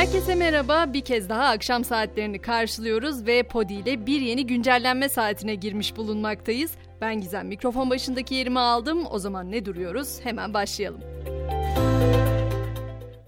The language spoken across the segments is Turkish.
Herkese merhaba. Bir kez daha akşam saatlerini karşılıyoruz ve Podi ile bir yeni güncellenme saatine girmiş bulunmaktayız. Ben Gizem mikrofon başındaki yerimi aldım. O zaman ne duruyoruz? Hemen başlayalım.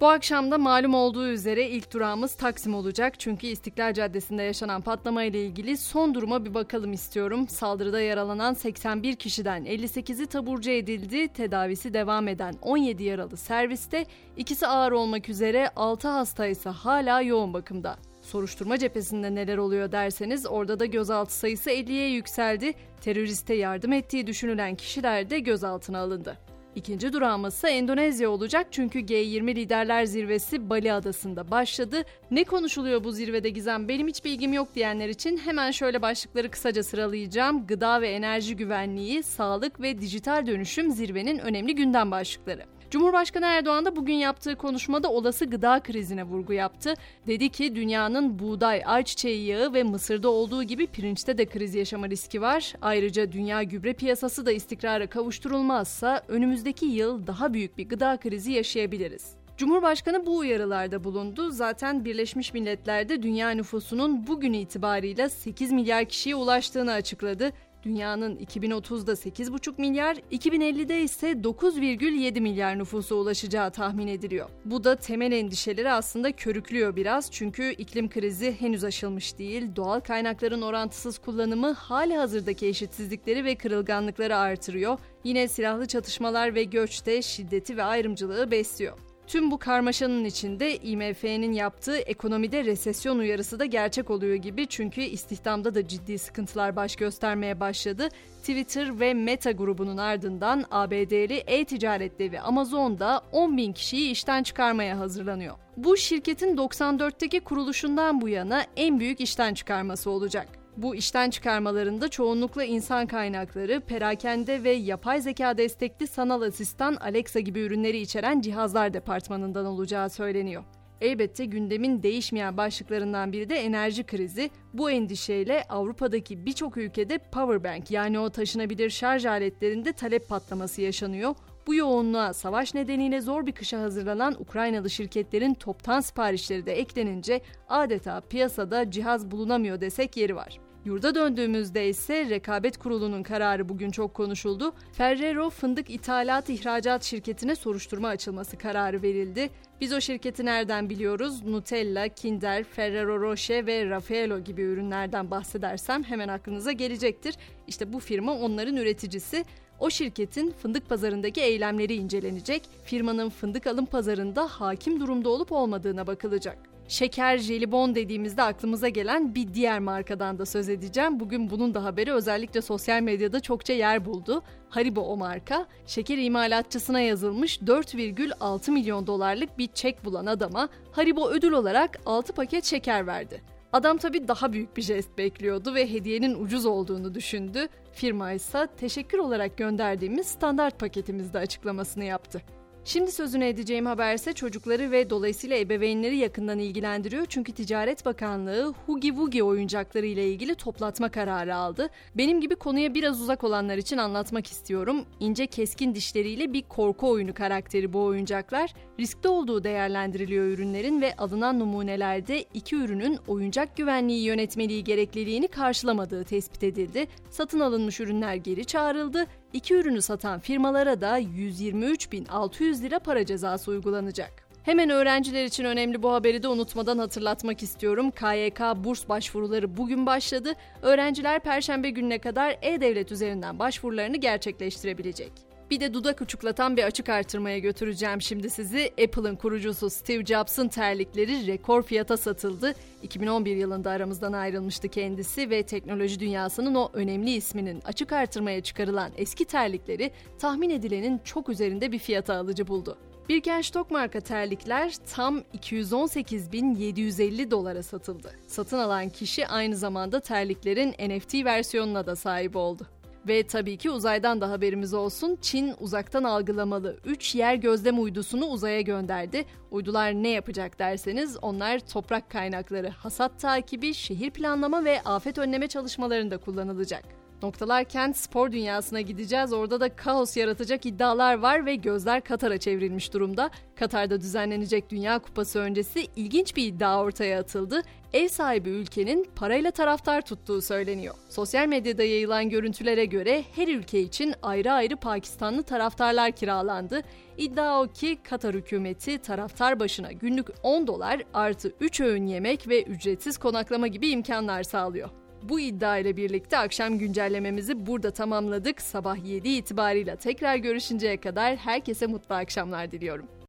Bu akşam da malum olduğu üzere ilk durağımız Taksim olacak. Çünkü İstiklal Caddesi'nde yaşanan patlama ile ilgili son duruma bir bakalım istiyorum. Saldırıda yaralanan 81 kişiden 58'i taburcu edildi. Tedavisi devam eden 17 yaralı serviste, ikisi ağır olmak üzere 6 hasta ise hala yoğun bakımda. Soruşturma cephesinde neler oluyor derseniz orada da gözaltı sayısı 50'ye yükseldi. Teröriste yardım ettiği düşünülen kişiler de gözaltına alındı. İkinci durağımız ise Endonezya olacak çünkü G20 Liderler Zirvesi Bali Adası'nda başladı. Ne konuşuluyor bu zirvede Gizem? Benim hiç bilgim yok diyenler için hemen şöyle başlıkları kısaca sıralayacağım. Gıda ve enerji güvenliği, sağlık ve dijital dönüşüm zirvenin önemli gündem başlıkları. Cumhurbaşkanı Erdoğan da bugün yaptığı konuşmada olası gıda krizine vurgu yaptı. Dedi ki dünyanın buğday, ayçiçeği yağı ve mısırda olduğu gibi pirinçte de kriz yaşama riski var. Ayrıca dünya gübre piyasası da istikrara kavuşturulmazsa önümüzdeki yıl daha büyük bir gıda krizi yaşayabiliriz. Cumhurbaşkanı bu uyarılarda bulundu. Zaten Birleşmiş Milletler'de dünya nüfusunun bugün itibarıyla 8 milyar kişiye ulaştığını açıkladı. Dünyanın 2030'da 8,5 milyar, 2050'de ise 9,7 milyar nüfusa ulaşacağı tahmin ediliyor. Bu da temel endişeleri aslında körüklüyor biraz çünkü iklim krizi henüz aşılmış değil, doğal kaynakların orantısız kullanımı hali hazırdaki eşitsizlikleri ve kırılganlıkları artırıyor. Yine silahlı çatışmalar ve göçte şiddeti ve ayrımcılığı besliyor. Tüm bu karmaşanın içinde IMF'nin yaptığı ekonomide resesyon uyarısı da gerçek oluyor gibi çünkü istihdamda da ciddi sıkıntılar baş göstermeye başladı. Twitter ve Meta grubunun ardından ABD'li e-ticaret devi Amazon da 10 bin kişiyi işten çıkarmaya hazırlanıyor. Bu şirketin 94'teki kuruluşundan bu yana en büyük işten çıkarması olacak. Bu işten çıkarmalarında çoğunlukla insan kaynakları, perakende ve yapay zeka destekli sanal asistan Alexa gibi ürünleri içeren cihazlar departmanından olacağı söyleniyor. Elbette gündemin değişmeyen başlıklarından biri de enerji krizi. Bu endişeyle Avrupa'daki birçok ülkede powerbank yani o taşınabilir şarj aletlerinde talep patlaması yaşanıyor. Bu yoğunluğa savaş nedeniyle zor bir kışa hazırlanan Ukraynalı şirketlerin toptan siparişleri de eklenince adeta piyasada cihaz bulunamıyor desek yeri var. Yurda döndüğümüzde ise Rekabet Kurulu'nun kararı bugün çok konuşuldu. Ferrero Fındık İthalat İhracat Şirketi'ne soruşturma açılması kararı verildi. Biz o şirketi nereden biliyoruz? Nutella, Kinder, Ferrero Rocher ve Raffaello gibi ürünlerden bahsedersem hemen aklınıza gelecektir. İşte bu firma onların üreticisi. O şirketin fındık pazarındaki eylemleri incelenecek, firmanın fındık alım pazarında hakim durumda olup olmadığına bakılacak. Şeker, jelibon dediğimizde aklımıza gelen bir diğer markadan da söz edeceğim. Bugün bunun da haberi özellikle sosyal medyada çokça yer buldu. Haribo o marka, şeker imalatçısına yazılmış 4,6 milyon dolarlık bir çek bulan adama Haribo ödül olarak 6 paket şeker verdi. Adam tabii daha büyük bir jest bekliyordu ve hediyenin ucuz olduğunu düşündü. Firma ise teşekkür olarak gönderdiğimiz standart paketimizde açıklamasını yaptı. Şimdi sözünü edeceğim haber ise çocukları ve dolayısıyla ebeveynleri yakından ilgilendiriyor. Çünkü Ticaret Bakanlığı Hugi Wugi oyuncakları ile ilgili toplatma kararı aldı. Benim gibi konuya biraz uzak olanlar için anlatmak istiyorum. İnce keskin dişleriyle bir korku oyunu karakteri bu oyuncaklar. Riskli olduğu değerlendiriliyor ürünlerin ve alınan numunelerde iki ürünün oyuncak güvenliği yönetmeliği gerekliliğini karşılamadığı tespit edildi. Satın alınmış ürünler geri çağrıldı İki ürünü satan firmalara da 123.600 lira para cezası uygulanacak. Hemen öğrenciler için önemli bu haberi de unutmadan hatırlatmak istiyorum. KYK burs başvuruları bugün başladı. Öğrenciler perşembe gününe kadar e-devlet üzerinden başvurularını gerçekleştirebilecek. Bir de dudak uçuklatan bir açık artırmaya götüreceğim şimdi sizi. Apple'ın kurucusu Steve Jobs'ın terlikleri rekor fiyata satıldı. 2011 yılında aramızdan ayrılmıştı kendisi ve teknoloji dünyasının o önemli isminin açık artırmaya çıkarılan eski terlikleri tahmin edilenin çok üzerinde bir fiyata alıcı buldu. Birkenstock marka terlikler tam 218.750 dolara satıldı. Satın alan kişi aynı zamanda terliklerin NFT versiyonuna da sahip oldu. Ve tabii ki uzaydan da haberimiz olsun. Çin uzaktan algılamalı 3 yer gözlem uydusunu uzaya gönderdi. Uydular ne yapacak derseniz onlar toprak kaynakları, hasat takibi, şehir planlama ve afet önleme çalışmalarında kullanılacak. Noktalarken spor dünyasına gideceğiz. Orada da kaos yaratacak iddialar var ve gözler Katar'a çevrilmiş durumda. Katar'da düzenlenecek Dünya Kupası öncesi ilginç bir iddia ortaya atıldı. Ev sahibi ülkenin parayla taraftar tuttuğu söyleniyor. Sosyal medyada yayılan görüntülere göre her ülke için ayrı ayrı Pakistanlı taraftarlar kiralandı. İddia o ki Katar hükümeti taraftar başına günlük 10 dolar artı 3 öğün yemek ve ücretsiz konaklama gibi imkanlar sağlıyor. Bu iddia ile birlikte akşam güncellememizi burada tamamladık. Sabah 7 itibarıyla tekrar görüşünceye kadar herkese mutlu akşamlar diliyorum.